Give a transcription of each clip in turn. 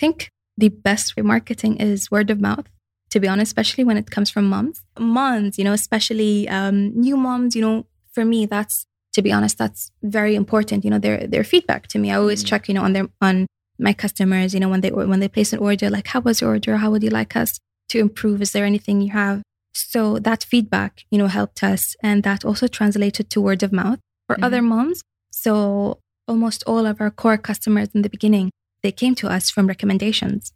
think the best way marketing is word of mouth to be honest, especially when it comes from moms. Moms, you know, especially um, new moms, you know, for me, that's to be honest, that's very important. You know, their their feedback to me. I always mm check, you know, on their on my customers, you know, when they when they place an order, like how was your order? How would you like us to improve? Is there anything you have? So that feedback, you know, helped us, and that also translated to word of mouth for mm-hmm. other moms. So almost all of our core customers in the beginning, they came to us from recommendations.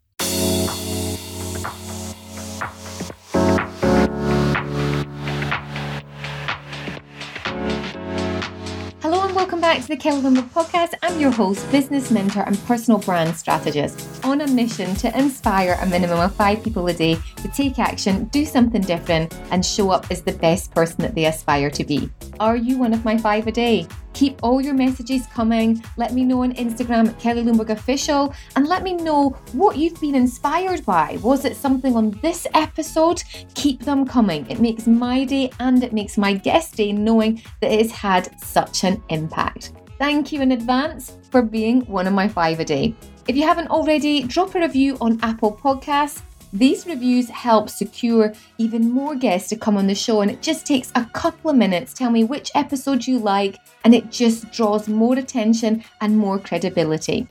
Hello and welcome back to the Kelly Lumber podcast. I'm your host, business mentor, and personal brand strategist on a mission to inspire a minimum of five people a day to take action, do something different, and show up as the best person that they aspire to be. Are you one of my five a day? Keep all your messages coming. Let me know on Instagram Kelly Lumber Official and let me know what you've been inspired by. Was it something on this episode? Keep them coming. It makes my day and it makes my guest day knowing that it has had such an impact. Thank you in advance for being one of my five a day. If you haven't already, drop a review on Apple Podcasts these reviews help secure even more guests to come on the show, and it just takes a couple of minutes. Tell me which episode you like, and it just draws more attention and more credibility.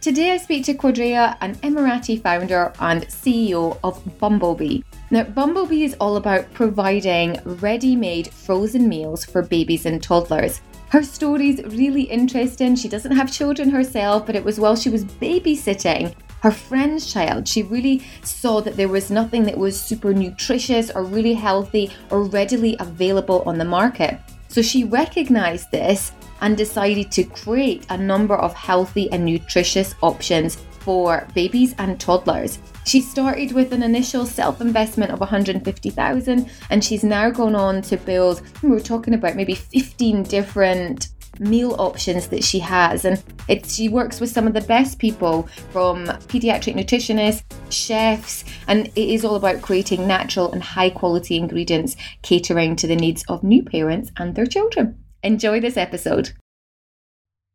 Today I speak to Qadreya, an Emirati founder and CEO of Bumblebee. Now, Bumblebee is all about providing ready made frozen meals for babies and toddlers. Her story's really interesting. She doesn't have children herself, but it was while she was babysitting her friend's child. She really saw that there was nothing that was super nutritious or really healthy or readily available on the market. So she recognized this and decided to create a number of healthy and nutritious options for babies and toddlers. She started with an initial self investment of 150,000 and she's now gone on to build we were talking about maybe 15 different meal options that she has. And it's, she works with some of the best people from pediatric nutritionists, chefs, and it is all about creating natural and high quality ingredients catering to the needs of new parents and their children. Enjoy this episode.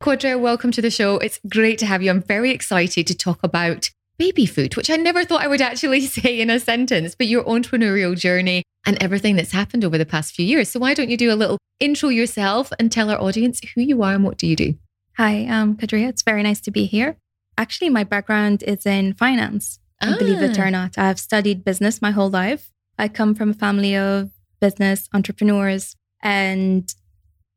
Qadreya, welcome to the show. It's great to have you. I'm very excited to talk about baby food, which I never thought I would actually say in a sentence, but your entrepreneurial journey and everything that's happened over the past few years. So why don't you do a little intro yourself and tell our audience who you are and what do you do? Hi, I'm Qadreya. It's very nice to be here. Actually, my background is in finance. Ah. Believe it or ah. not, I've studied business my whole life. I come from a family of business entrepreneurs, and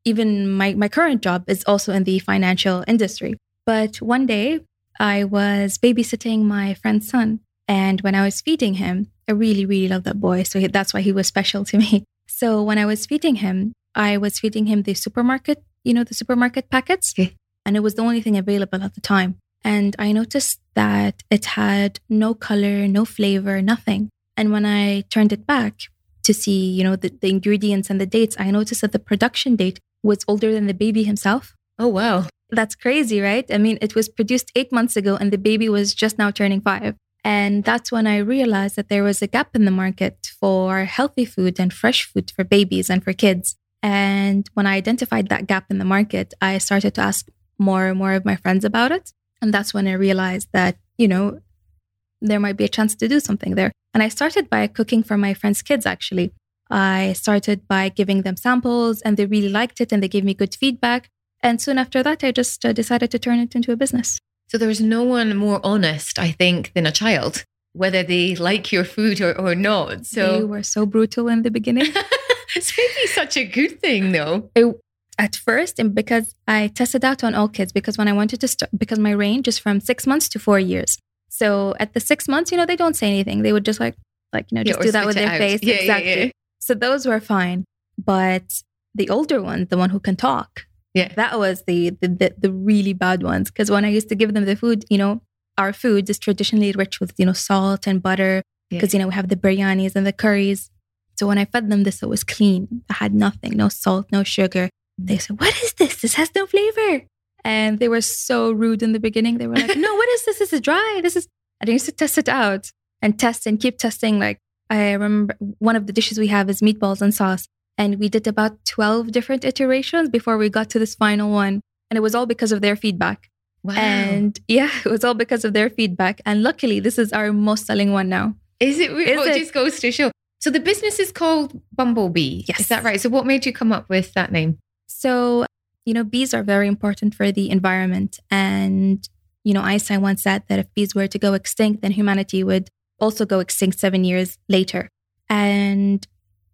even my, my current job is also in the financial industry. But one day, I was babysitting my friend's son. And when I was feeding him, I really, really love that boy. So that's why he was special to me. So when I was feeding him, I was feeding him the supermarket, you know, the supermarket packets. Okay. And it was the only thing available at the time. And I noticed that it had no color, no flavor, nothing. And when I turned it back to see, you know, the, the ingredients and the dates, I noticed that the production date was older than the baby himself. Oh, wow. That's crazy, right? I mean, it was produced eight months ago and the baby was just now turning five. And that's when I realized that there was a gap in the market for healthy food and fresh food for babies and for kids. And when I identified that gap in the market, I started to ask more and more of my friends about it. And that's when I realized that, you know, there might be a chance to do something there. And I started by cooking for my friends' kids, actually. I started by giving them samples and they really liked it and they gave me good feedback. And soon after that, I just uh, decided to turn it into a business. So there's no one more honest, I think, than a child, whether they like your food or, or not. So you were so brutal in the beginning. it's maybe such a good thing, though. It, at first, and because I tested out on all kids, because when I wanted to start, because my range is from six months to four years. So at the six months, you know, they don't say anything. They would just like, like you know, just yeah, do that with their out. face. Yeah, exactly. Yeah, so those were fine. But the older one, the one who can talk, yeah. That was the the, the, the really bad ones. Because when I used to give them the food, you know, our food is traditionally rich with, you know, salt and butter. Because, yeah. you know, we have the biryanis and the curries. So when I fed them this, it was clean. I had nothing, no salt, no sugar. They said, What is this? This has no flavor. And they were so rude in the beginning. They were like, No, what is this? This is dry. This is I used to test it out and test and keep testing. Like I remember one of the dishes we have is meatballs and sauce. And we did about 12 different iterations before we got to this final one. And it was all because of their feedback. Wow. And yeah, it was all because of their feedback. And luckily, this is our most selling one now. is it? Is well, it it? just goes to show. So the business is called Bumblebee. Yes. Is that right? So what made you come up with that name? So, you know, bees are very important for the environment. And, you know, Einstein once said that if bees were to go extinct, then humanity would also go extinct seven years later. And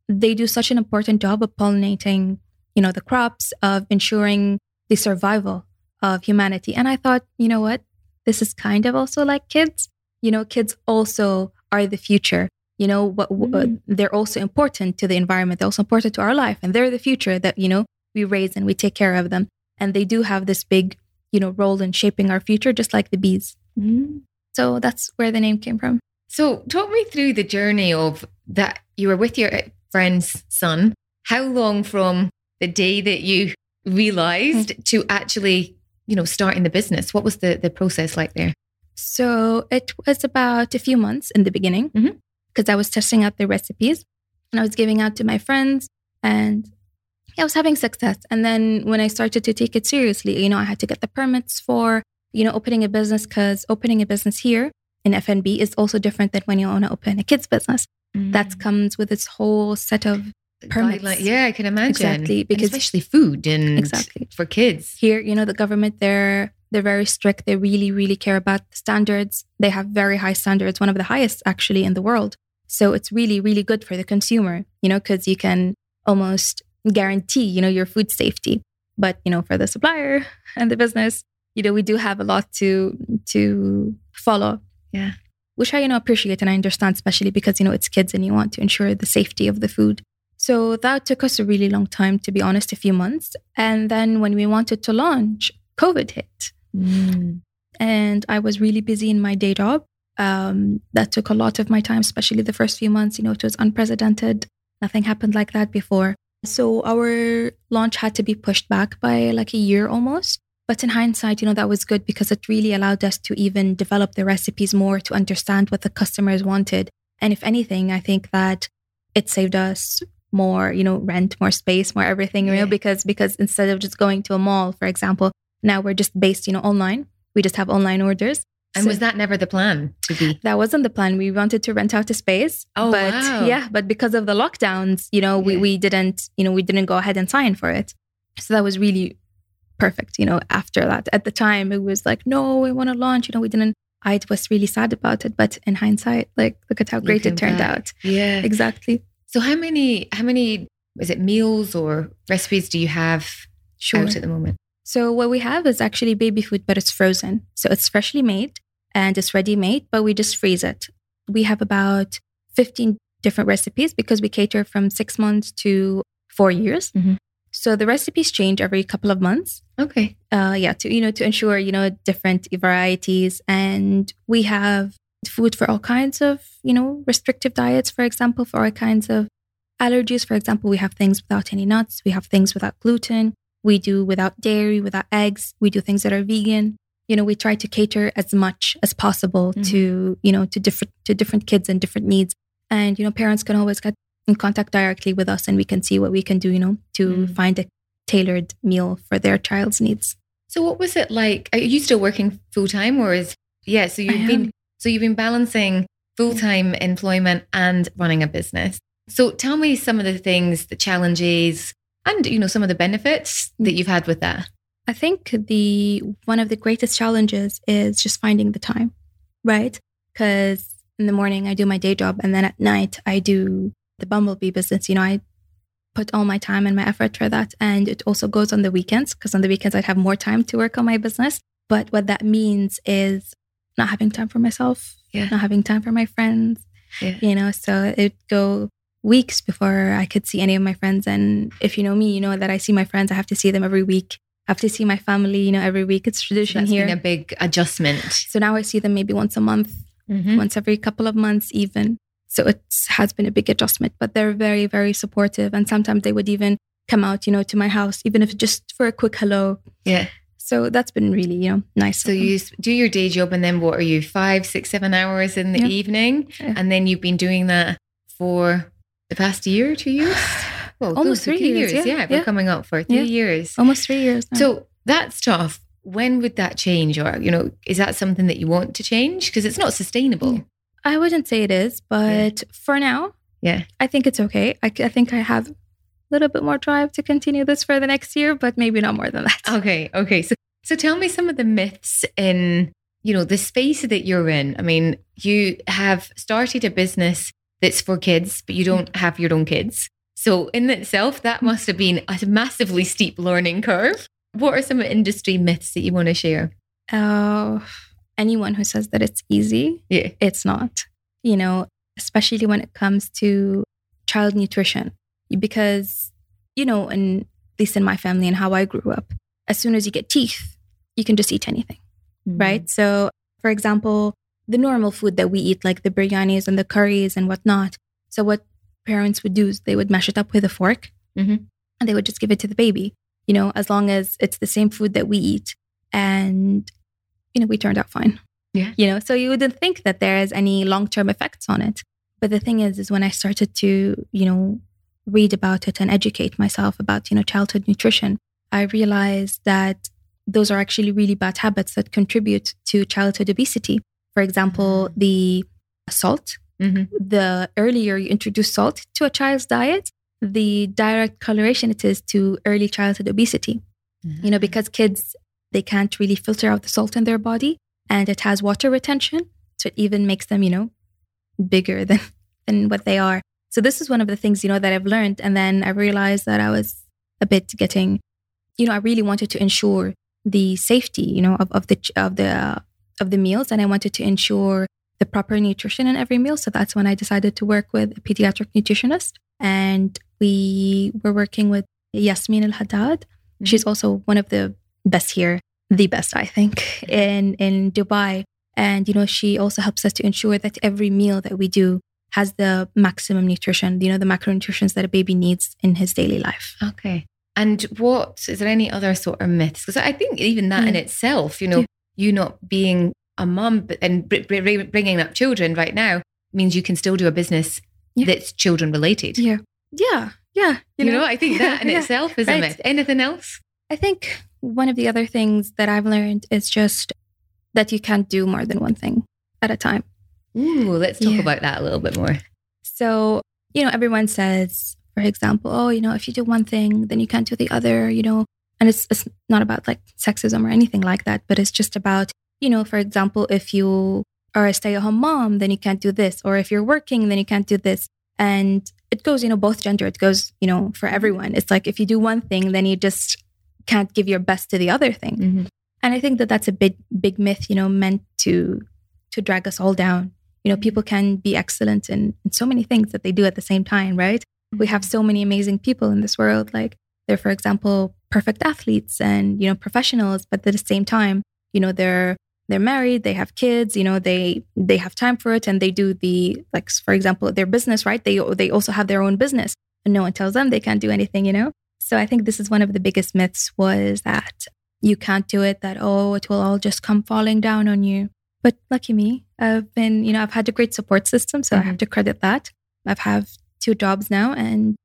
they do such an important job of pollinating, you know, the crops, of ensuring the survival of humanity. And I thought, you know what? This is kind of also like kids. You know, kids also are the future. You know, what Mm. they're also important to the environment. They're also important to our life, and they're the future that you know we raise and we take care of them. And they do have this big, you know, role in shaping our future, just like the bees. So that's where the name came from. So talk me through the journey of that. You were with your friend's son. How long from the day that you realized Mm. to actually, you know, starting the business? What was the the process like there? So it was about a few months in the beginning because Mhm. I was testing out the recipes and I was giving out to my friends and I was having success. And then when I started to take it seriously, you know, I had to get the permits for, you know, opening a business because opening a business here in F&B is also different than when you want to open a kid's business. That mm. comes with its whole set of permits. Guideline- Yeah, I can imagine. Exactly, And because- especially food and Exactly. for kids. here you know the government they're they're very strict they really really care about the standards they have very high standards one of the highest actually in the world so it's really really good for the consumer you know because you can almost guarantee you know your food safety but you know for the supplier and the business you know we do have a lot to to follow Yeah. Which i you know appreciate and i understand especially because you know it's kids and you want to ensure the safety of the food so that took us a really long time, to be honest, a few months. And then when we wanted to launch, COVID hit. And I was really busy in my day job. Um, that took a lot of my time, especially the first few months. You know, it was unprecedented. Nothing happened like that before. So our launch had to be pushed back by like a year almost. But in hindsight, you know, that was good because it really allowed us to even develop the recipes more to understand what the customers wanted. And if anything, I think that it saved us more, you know, rent, more space, more everything, you Yeah. know, because because instead of just going to a mall, for example, now we're just based, you know, online. We just have online orders. And So was that never the plan to be? that wasn't the plan. We wanted to rent out a space. Oh, but wow. yeah, but because of the lockdowns, you know, we, Yeah. we didn't, you know, we didn't go ahead and sign for it. So that was really perfect, you know, after that. At the time it was like, no, we want to launch, you know, we didn't I was really sad about it. But in hindsight, like look at how great it turned back. out. Yeah. Exactly. So how many how many is it meals or recipes do you have Sure. out at the moment? So what we have is actually baby food, but it's frozen. So it's freshly made and it's ready made, but we just freeze it. We have about 15 different recipes because we cater from six months to four years. Mhm. So the recipes change every couple of months. Okay. Uh, yeah, to you know to ensure you know different varieties, and we have food for all kinds of you know restrictive diets. For example, for all kinds of allergies. For example, we have things without any nuts. We have things without gluten. We do without dairy, without eggs. We do things that are vegan. You know, we try to cater as much as possible Mhm. to you know to different to different kids and different needs. And you know, parents can always get in contact directly with us, and we can see what we can do. You know, to Mm. find a tailored meal for their child's needs. So what was it like? Are you still working full time or is yeah, so you've been so you've been balancing full-time employment and running a business. So tell me some of the things, the challenges and you know some of the benefits that you've had with that. I think the one of the greatest challenges is just finding the time, right? Because in the morning I do my day job, and then at night I do the bumblebee business. You know, I put all my time and my effort for that, and it also goes on the weekends because on the weekends I'd have more time to work on my business. But what that means is not having time for myself, Yeah. not having time for my friends, Yeah. you know. So it'd go weeks before I could see any of my friends. And if you know me, you know that I see my friends. I have to see them every week. I have to see my family, you know, every week. It's tradition that's here. been a big adjustment. so now I see them maybe once a month, Mhm. once every couple of months, even. So it has been a big adjustment, but they're very, very supportive. And sometimes they would even come out, you know, to my house, even if just for a quick hello. Yeah. So that's been really, you know, nice. So you do your day job and then what are you, five, six, seven hours in the Yeah. evening? Yeah. And then you've been doing that for the past year, two years? Well, Almost three two years, yeah, yeah We're coming up for three years. almost three years now. So that's tough. when would that change? Or, you know, is that something that you want to change? Because it's not sustainable. I wouldn't say it is, but yeah. for now, yeah, I think it's okay. I, I think I have a little bit more drive to continue this for the next year, but maybe not more than that. Okay. Okay. So, so tell me some of the myths in, you know, the space that you're in. I mean, you have started a business that's for kids, but you don't have your own kids. So, in itself, that must have been a massively steep learning curve. What are some industry myths that you want to share? Uh, anyone who says that it's easy, yeah. it's not. You know, especially when it comes to child nutrition, because, you know, and at least in my family and how I grew up, as soon as you get teeth, you can just eat anything, mm-hmm. right? So, for example, the normal food that we eat, like the biryanis and the curries and whatnot. So, what parents would do is they would mash it up with a fork mm-hmm. and they would just give it to the baby, you know, as long as it's the same food that we eat. And, you know, we turned out fine. Yeah. You know, so you wouldn't think that there is any long term effects on it. But the thing is, is when I started to, you know, read about it and educate myself about, you know, childhood nutrition, I realized that those are actually really bad habits that contribute to childhood obesity. For example, mm-hmm. the salt. Mm-hmm. The earlier you introduce salt to a child's diet, the direct correlation it is to early childhood obesity. Mm-hmm. You know, because kids, they can't really filter out the salt in their body and it has water retention. So it even makes them, you know, bigger than, than what they are. So this is one of the things, you know, that I've learned. And then I realized that I was a bit getting, you know, I really wanted to ensure the safety, you know, of, of the, of the, of the meals and I wanted to ensure the proper nutrition in every meal. So that's when I decided to work with a pediatric nutritionist. And we were working with Yasmin Al Haddad. Mm-hmm. She's also one of the best here, the best, I think, in, in Dubai. And, you know, she also helps us to ensure that every meal that we do has the maximum nutrition, you know, the macronutrients that a baby needs in his daily life. Okay. And what is there any other sort of myths? Because I think even that yeah. in mm. itself, you know, yeah you not being a mum and bringing up children right now means you can still do a business yeah. that's children related. Yeah. Yeah. Yeah. You, you know, know, I think that in yeah. itself is right. a myth. Anything else? I think one of the other things that I've learned is just that you can't do more than one thing at a time. Ooh, let's talk yeah. about that a little bit more. So, you know, everyone says, for example, oh, you know, if you do one thing, then you can't do the other, you know, and it's, it's not about like sexism or anything like that, but it's just about, you know, for example, if you are a stay at home mom, then you can't do this. Or if you're working, then you can't do this. And it goes, you know, both gender, it goes, you know, for everyone. It's like if you do one thing, then you just can't give your best to the other thing. Mm-hmm. And I think that that's a big, big myth, you know, meant to to drag us all down. You know, people can be excellent in, in so many things that they do at the same time, right? We have so many amazing people in this world. Like they're, for example, perfect athletes and you know professionals but at the same time you know they're they're married they have kids you know they they have time for it and they do the like for example their business right they they also have their own business and no one tells them they can't do anything you know so i think this is one of the biggest myths was that you can't do it that oh it will all just come falling down on you but lucky me i've been you know i've had a great support system so mm-hmm. i have to credit that i've have two jobs now and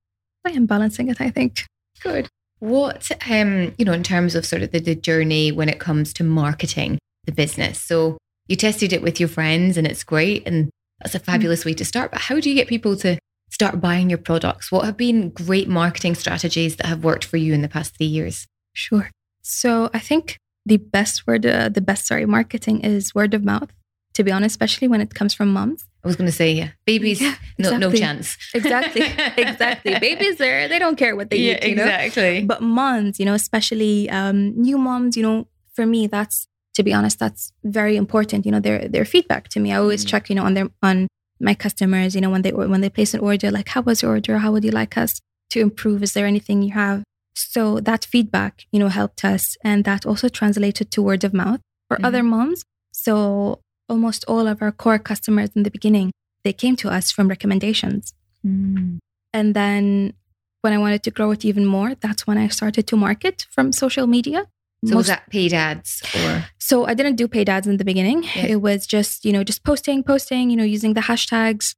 i am balancing it i think good what, um, you know, in terms of sort of the, the journey when it comes to marketing the business? So you tested it with your friends and it's great and that's a mm. fabulous way to start. But how do you get people to start buying your products? What have been great marketing strategies that have worked for you in the past three years? Sure. So I think the best word, uh, the best, sorry, marketing is word of mouth, to be honest, especially when it comes from moms. I was going to say, yeah, babies, yeah, exactly. no, no chance. exactly, exactly. Babies, they they don't care what they yeah, eat, you know. Exactly. But moms, you know, especially um, new moms, you know, for me, that's to be honest, that's very important. You know, their their feedback to me. I always mm. check, you know, on their on my customers. You know, when they when they place an order, like, how was your order? How would you like us to improve? Is there anything you have? So that feedback, you know, helped us, and that also translated to word of mouth for mm. other moms. So almost all of our core customers in the beginning, they came to us from recommendations. Mm. And then when I wanted to grow it even more, that's when I started to market from social media. So Most, was that paid ads or? So I didn't do paid ads in the beginning. Yeah. It was just, you know, just posting, posting, you know, using the hashtags,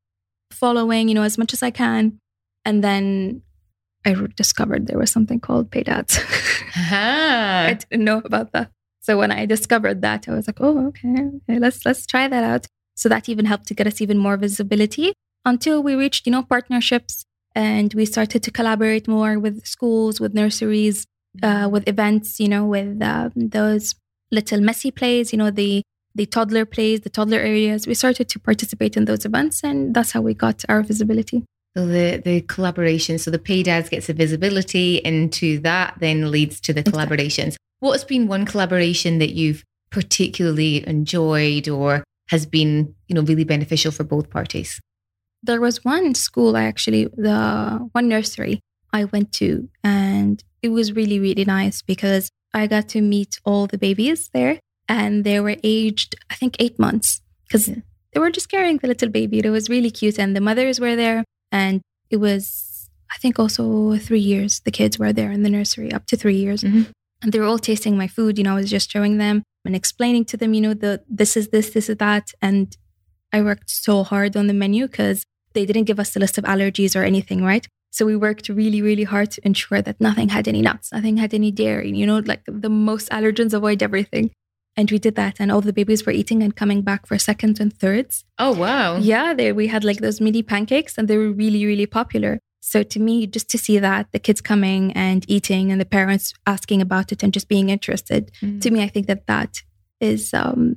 following, you know, as much as I can. And then I discovered there was something called paid ads. Uh-huh. I didn't know about that. So when I discovered that, I was like, oh, okay, okay, let's let's try that out. So that even helped to get us even more visibility until we reached, you know, partnerships and we started to collaborate more with schools, with nurseries, uh, with events, you know, with um, those little messy plays, you know, the the toddler plays, the toddler areas. We started to participate in those events, and that's how we got our visibility. So the the collaboration, so the paid ads gets the visibility into that, then leads to the collaborations. What's been one collaboration that you've particularly enjoyed or has been, you know, really beneficial for both parties? There was one school I actually the one nursery I went to and it was really really nice because I got to meet all the babies there and they were aged I think 8 months cuz yeah. they were just carrying the little baby. It was really cute and the mothers were there and it was I think also 3 years the kids were there in the nursery up to 3 years. Mm-hmm and they were all tasting my food. You know, I was just showing them and explaining to them, you know, the this is this, this is that. And I worked so hard on the menu because they didn't give us a list of allergies or anything, right? So we worked really, really hard to ensure that nothing had any nuts, nothing had any dairy, you know, like the most allergens avoid everything. And we did that, and all the babies were eating and coming back for seconds and thirds. Oh wow! Yeah, they, we had like those mini pancakes, and they were really, really popular. So to me, just to see that the kids coming and eating and the parents asking about it and just being interested, mm. to me, I think that that is, um,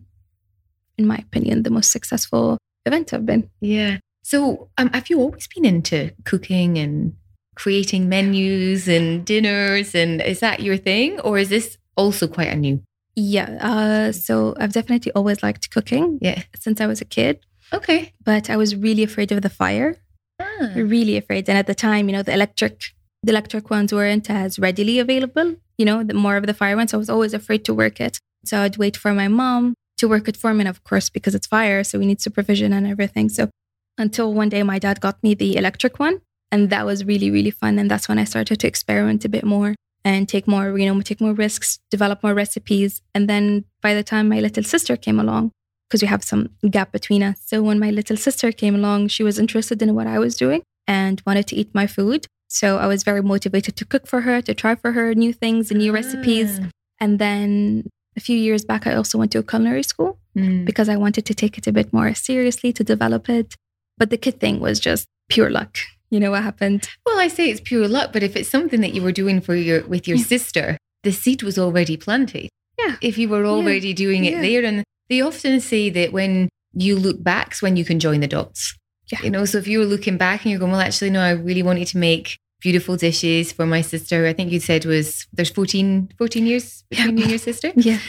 in my opinion, the most successful event I've been. Yeah. So um, have you always been into cooking and creating menus and dinners? And is that your thing? Or is this also quite a new? Yeah. Uh, so I've definitely always liked cooking. Yeah. Since I was a kid. Okay. But I was really afraid of the fire. Ah. Really afraid. And at the time, you know, the electric the electric ones weren't as readily available, you know, the more of the fire ones. So I was always afraid to work it. So I'd wait for my mom to work it for me, and of course, because it's fire, so we need supervision and everything. So until one day my dad got me the electric one. And that was really, really fun. And that's when I started to experiment a bit more and take more, you know, take more risks, develop more recipes. And then by the time my little sister came along, because we have some gap between us. So when my little sister came along, she was interested in what I was doing and wanted to eat my food. So I was very motivated to cook for her, to try for her new things and new ah. recipes. And then a few years back, I also went to a culinary school mm. because I wanted to take it a bit more seriously to develop it. But the kid thing was just pure luck. You know what happened? Well, I say it's pure luck, but if it's something that you were doing for your with your yeah. sister, the seed was already planted. Yeah. If you were already yeah. doing it yeah. there and they often say that when you look back is when you can join the dots. Yeah. You know, so if you were looking back and you're going, well, actually, no, I really wanted to make beautiful dishes for my sister. I think you said was there's 14, 14 years between you and your sister. Yeah.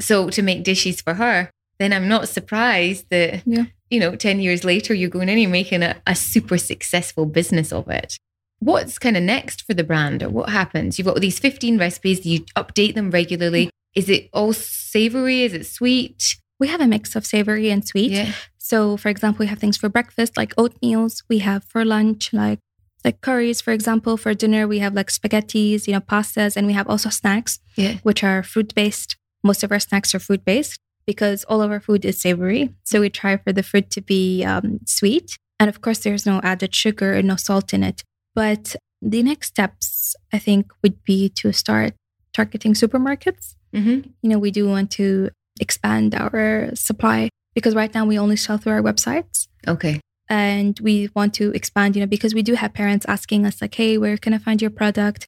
So to make dishes for her, then I'm not surprised that, yeah. You know, 10 years later, you're going in and you're making a, a super successful business of it. What's kind of next for the brand or what happens? You've got these 15 recipes, you update them regularly. Is it all savory? Is it sweet? We have a mix of savory and sweet. Yeah. So, for example, we have things for breakfast like oatmeals. We have for lunch like like curries, for example. For dinner, we have like spaghettis, you know, pastas, and we have also snacks, yeah. which are fruit based. Most of our snacks are fruit based because all of our food is savory. So we try for the fruit to be um, sweet, and of course, there's no added sugar and no salt in it. But the next steps, I think, would be to start targeting supermarkets. Mm-hmm. You know, we do want to expand our supply because right now we only sell through our websites. Okay. And we want to expand, you know, because we do have parents asking us, like, hey, where can I find your product?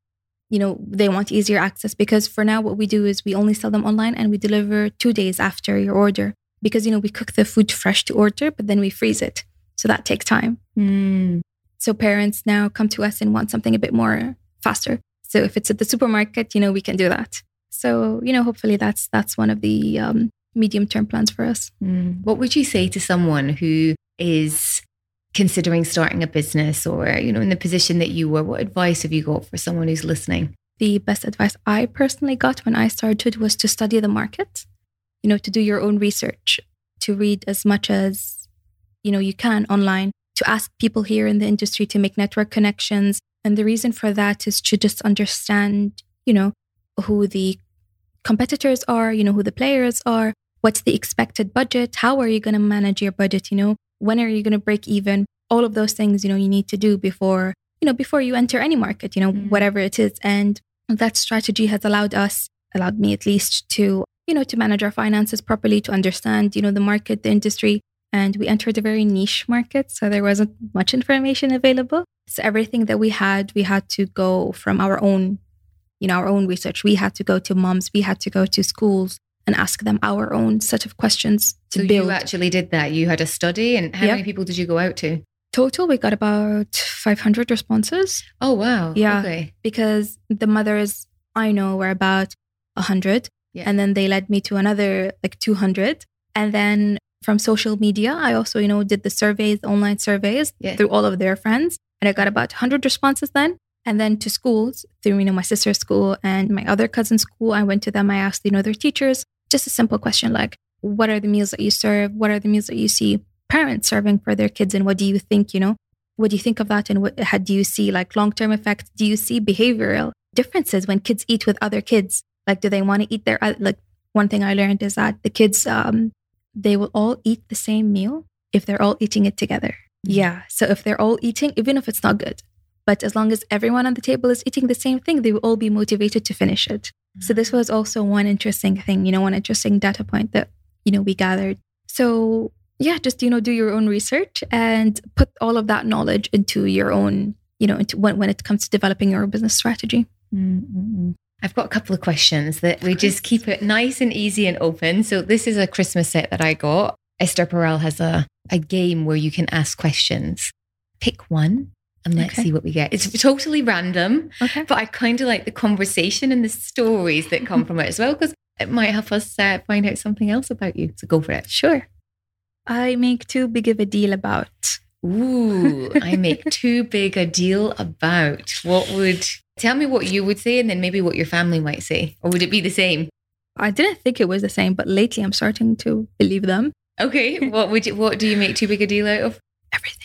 You know, they want easier access because for now, what we do is we only sell them online and we deliver two days after your order because, you know, we cook the food fresh to order, but then we freeze it. So that takes time. Mm. So parents now come to us and want something a bit more faster. So if it's at the supermarket, you know, we can do that. So you know, hopefully that's that's one of the um, medium term plans for us. Mm. What would you say to someone who is considering starting a business or you know in the position that you were? What advice have you got for someone who's listening? The best advice I personally got when I started was to study the market. You know, to do your own research, to read as much as you know you can online, to ask people here in the industry to make network connections. And the reason for that is to just understand, you know, who the competitors are, you know, who the players are, what's the expected budget, how are you going to manage your budget, you know, when are you going to break even? All of those things, you know, you need to do before, you know, before you enter any market, you know, mm. whatever it is. And that strategy has allowed us, allowed me at least to you know, to manage our finances properly, to understand, you know, the market, the industry. And we entered a very niche market. So there wasn't much information available. So everything that we had, we had to go from our own, you know, our own research. We had to go to moms, we had to go to schools and ask them our own set of questions to so build. you actually did that. You had a study, and how Yep. many people did you go out to? Total, we got about 500 responses Oh wow. Yeah. Okay. because the mothers I know were about 100. Yeah. And then they led me to another like 200. And then from social media, I also, you know, did the surveys, online surveys Yeah. through all of their friends. And I got about 100 responses then. And then to schools, through, you know, my sister's school and my other cousin's school, I went to them. I asked, you know, their teachers, just a simple question like, what are the meals that you serve? What are the meals that you see parents serving for their kids? And what do you think, you know, what do you think of that? And what how do you see like long term effects? Do you see behavioral differences when kids eat with other kids? Like, do they want to eat their like? One thing I learned is that the kids, um, they will all eat the same meal if they're all eating it together. Yeah. So if they're all eating, even if it's not good, but as long as everyone on the table is eating the same thing, they will all be motivated to finish it. So this mm. was also one interesting thing, you know, one interesting data point that, you know, we gathered. So yeah, just, you know, do your own research and put all of that knowledge into your own, you know, into when, when it comes to developing your business strategy. Mm-mm-mm. I've got a couple of questions that we just keep it nice and easy and open. So this is a Christmas set that I got. Esther Perel has a, a game where you can ask questions. Pick one and let's Okay. see what we get. It's totally random, Okay. but I kind of like the conversation and the stories that come from it as well because it might help us uh, find out something else about you. So go for it. Sure. I make too big of a deal about. Ooh, I make too big a deal about. What would tell me what you would say and then maybe what your family might say? Or would it be the same? I didn't think it was the same, but lately I'm starting to believe them. Okay. What would you what do you make too big a deal out of? Everything.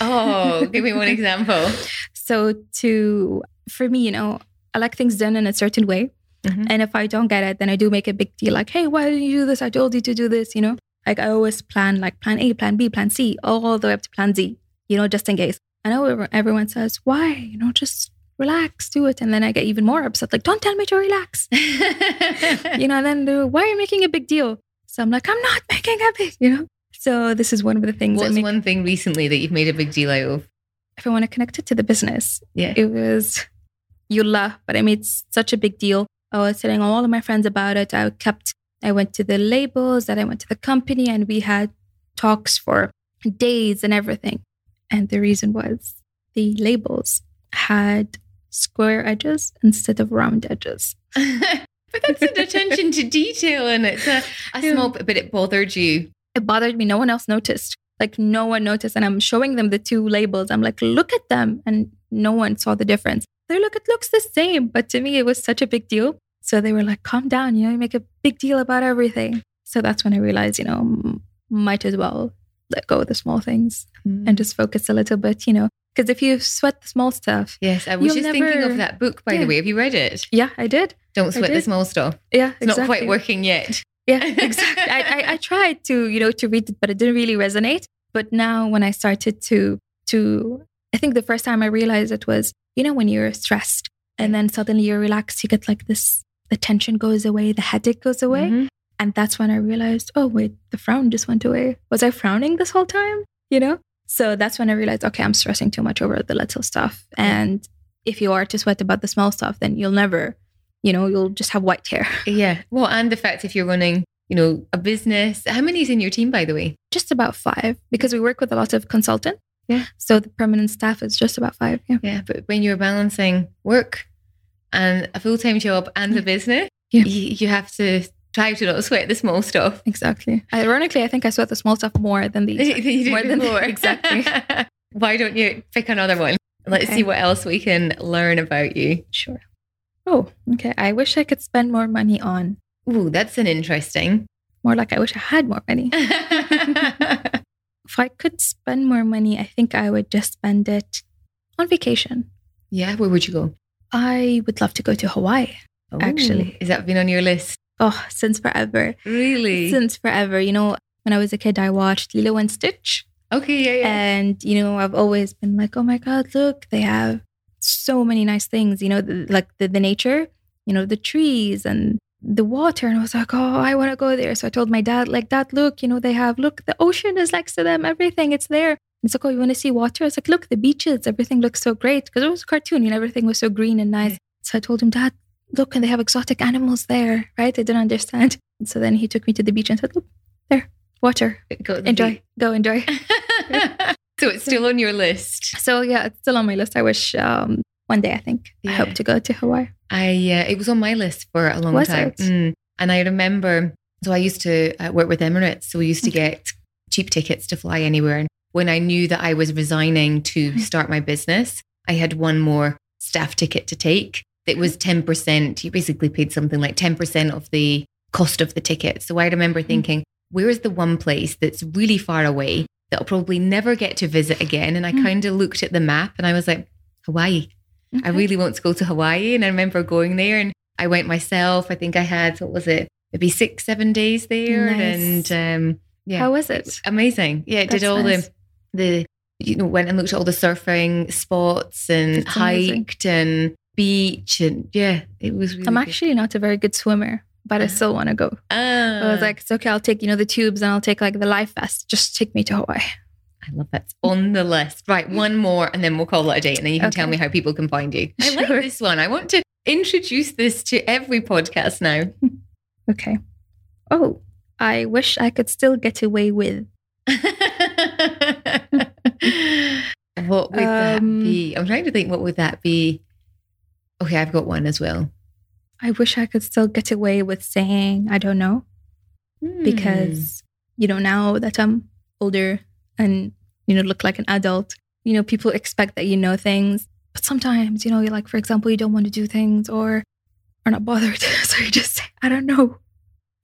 Oh, give me one example. So to for me, you know, I like things done in a certain way. Mhm. And if I don't get it, then I do make a big deal like, hey, why didn't you do this? I told you to do this, you know? Like I always plan like plan A, plan B, plan C, all the way up to plan Z, you know, just in case. I know everyone- everyone says, why? You know, just relax, do it. And then I get even more upset, like, don't tell me to relax. you know, and then why are you making a big deal? So I'm like, I'm not making a big, you know? So this is one of the things that What's make, one thing recently that you've made a big deal out of? if I want to connect it to the business, Yeah. it was you laugh, but I made such a big deal. I was telling all of my friends about it. I kept, I went to the labels, then I went to the company, and we had talks for days and everything. And the reason was the labels had square edges instead of round edges. but that's an attention to detail and it's a, a small but it bothered you. It bothered me. No one else noticed. Like no one noticed. And I'm showing them the two labels. I'm like, look at them. And no one saw the difference. They're like, it looks the same. But to me, it was such a big deal. So they were like, calm down, you know, you make a big deal about everything. So that's when I realized, you know, might as well let go of the small things mm. and just focus a little bit, you know, because if you sweat the small stuff, Yes, I was just thinking of that book, by Yeah. the way. Have you read it? yeah, I did. Don't sweat the small stuff. Yeah, It's not quite working yet. Yeah, exactly. I, I, I tried to, you know, to read it, but it didn't really resonate. But now when I started to, to, I think the first time I realized it was, you know, when you're stressed and then suddenly you're relaxed, you get like this, the tension goes away, the headache goes away. Mhm. And that's when I realized, oh, wait, the frown just went away. Was I frowning this whole time? You know? So that's when I realized, okay, I'm stressing too much over the little stuff. And if you are to sweat about the small stuff, then you'll never, you know, you'll just have white hair. Yeah. Well, and the fact if you're running, you know, a business, how many is in your team, by the way? just about five because we work with a lot of consultants. Yeah. So the permanent staff is just about five. Yeah. Yeah. But when you're balancing work and a full time job and the Yeah. business, Yeah. You, you have to try to not sweat the small stuff. Exactly. Ironically, I think I sweat the small stuff more than the. You More than- before. exactly. Why don't you pick another one? Let's Okay. see what else we can learn about you. Sure. Oh, okay. I wish I could spend more money on. Ooh, that's an interesting. More like I wish I had more money. If I could spend more money, I think I would just spend it on vacation. yeah, where would you go? I would love to go to Hawaii. Actually. Is that been on your list? Oh, since forever. Really? Since forever. You know, when I was a kid, I watched Lilo and Stitch. okay, yeah, yeah. And, you know, I've always been like, oh my God, look, they have so many nice things, you know, the, like the, the nature, you know, the trees and the water and I was like, oh, I want to go there. So I told my dad, like, Dad, look, you know, they have, look, the ocean is next to them, everything, it's there. It's like, oh, you want to see water? It's like, look, the beaches, everything looks so great because it was a cartoon, you know, everything was so green and nice. So I told him, Dad, look, and they have exotic animals there, right? I didn't understand. And so then he took me to the beach and said, look, there, water. Go Enjoy, go enjoy. so it's still on your list. so yeah, it's still on my list. I wish um, one day, I think, I hope to go to Hawaii. I uh, it was on my list for a long Was time? Mm. and I remember. So I used to uh, work with Emirates, so we used to Okay. get cheap tickets to fly anywhere. And when I knew that I was resigning to Mm-hmm. start my business, I had one more staff ticket to take. That was ten percent. You basically paid something like ten percent of the cost of the ticket. So I remember Mm-hmm. thinking, where is the one place that's really far away that I'll probably never get to visit again? And I Mm. kind of looked at the map and I was like, Hawaii. I really want to go to Hawaii. And I remember going there and I went myself. I think I had, what was it, maybe six, seven days there. Nice. And um, yeah, How was it? amazing. Yeah, did That's all nice. the, the, you know, went and looked at all the surfing spots and That's amazing. hiked and beach. And yeah, it was really I'm good. actually not a very good swimmer, but I still want to go. I was Ah, like, it's okay. I'll take, you know, the tubes and I'll take like the life vest. Just take me to Hawaii. I love that. It's on the list. Right, one more and then we'll call it a day and then you can tell me how people can find you. I like this one. I want to introduce this to every podcast now. Okay. Oh, I wish I could still get away with. what would that Um, be? I'm trying to think. What would that be? Okay, I've got one as well. I wish I could still get away with saying, I don't know, Hmm. because, you know, now that I'm older and, you know, look like an adult, you know, people expect that you know things. But sometimes, you know, you're like, for example, you don't want to do things or are not bothered. so you just say, I don't know.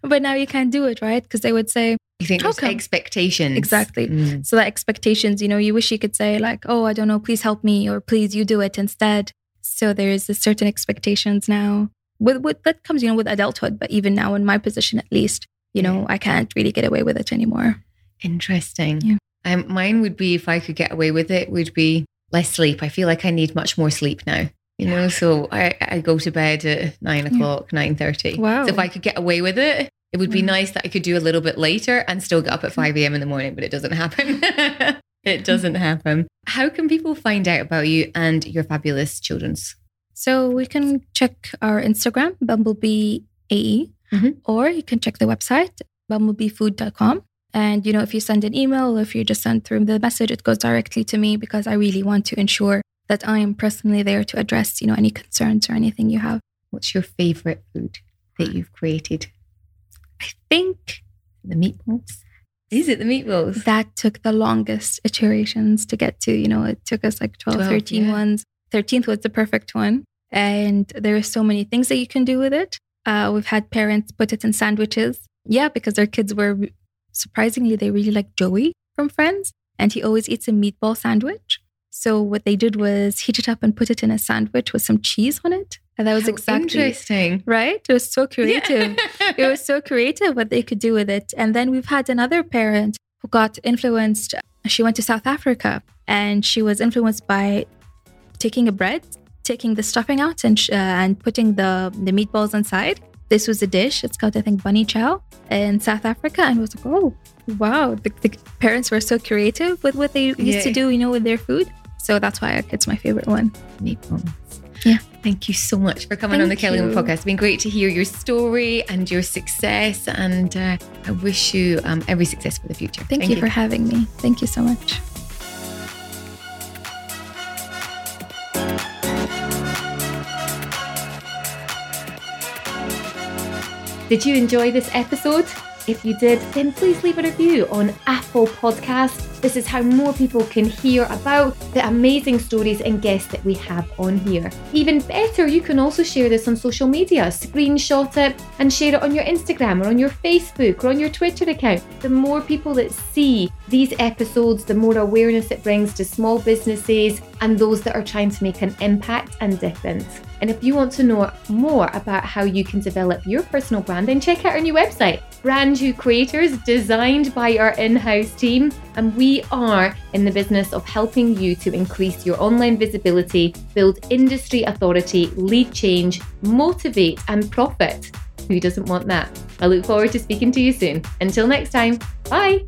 But now you can't do it, right? Because they would say, you think there's come? expectations Exactly. Mm. So the expectations, you know, you wish you could say like, "Oh, I don't know, please help me," or "Please, you do it instead." So there's a certain expectations now. With, with that comes, you know, with adulthood. But even now, in my position, at least, you know, I can't really get away with it anymore. Interesting. Yeah. Um, mine would be if I could get away with it. Would be less sleep. I feel like I need much more sleep now. You know, so I, I go to bed at nine Yeah. o'clock, nine thirty. Wow. So if I could get away with it, it would be Wow. nice that I could do a little bit later and still get up at five a.m. in the morning. But it doesn't happen. it doesn't happen. How can people find out about you and your fabulous children's? So we can check our Instagram, Bumblebee AE, Mhm. or you can check the website, bumblebeefood.com. And, you know, if you send an email, or if you just send through the message, it goes directly to me because I really want to ensure that I am personally there to address, you know, any concerns or anything you have. What's your favorite food that you've created? I think The meatballs. Is it the meatballs? that took the longest iterations to get to. You know, it took us like 12, 12, 13 yeah. ones. 13th was the perfect one. And there are so many things that you can do with it. Uh, we've had parents put it in sandwiches. Yeah, because their kids were surprisingly, they really like Joey from Friends. And he always eats a meatball sandwich. So what they did was heat it up and put it in a sandwich with some cheese on it. And that was How exactly interesting. right. It was so creative Yeah. it was so creative what they could do with it. And then we've had another parent who got influenced. She went to South Africa and she was influenced by taking a bread, taking the stuffing out, and sh- uh, and putting the the meatballs inside. This was a dish. It's called I think bunny chow in South Africa, and it was like, oh wow, the, the parents were so creative with what they used Yeah. to do, you know, with their food. So that's why it's my favorite one. meatballs. Yeah. Thank you so much for coming on the Thank Kelly Lumber podcast. It's been great to hear your story and your success. And uh, I wish you um, every success for the future. Thank, you for having me. Thank you so much. Did you enjoy this episode? If you did, then please leave a review on Apple Podcast. This is how more people can hear about the amazing stories and guests that we have on here. Even better, you can also share this on social media, screenshot it and share it on your Instagram or on your Facebook or on your Twitter account. The more people that see these episodes, the more awareness it brings to small businesses and those that are trying to make an impact and difference. And if you want to know more about how you can develop your personal brand, then check out our new website, Brand New Creators, designed by our in house team. And we are in the business of helping you to increase your online visibility, build industry authority, lead change, motivate, and profit. Who doesn't want that? I look forward to speaking to you soon. Until next time, bye.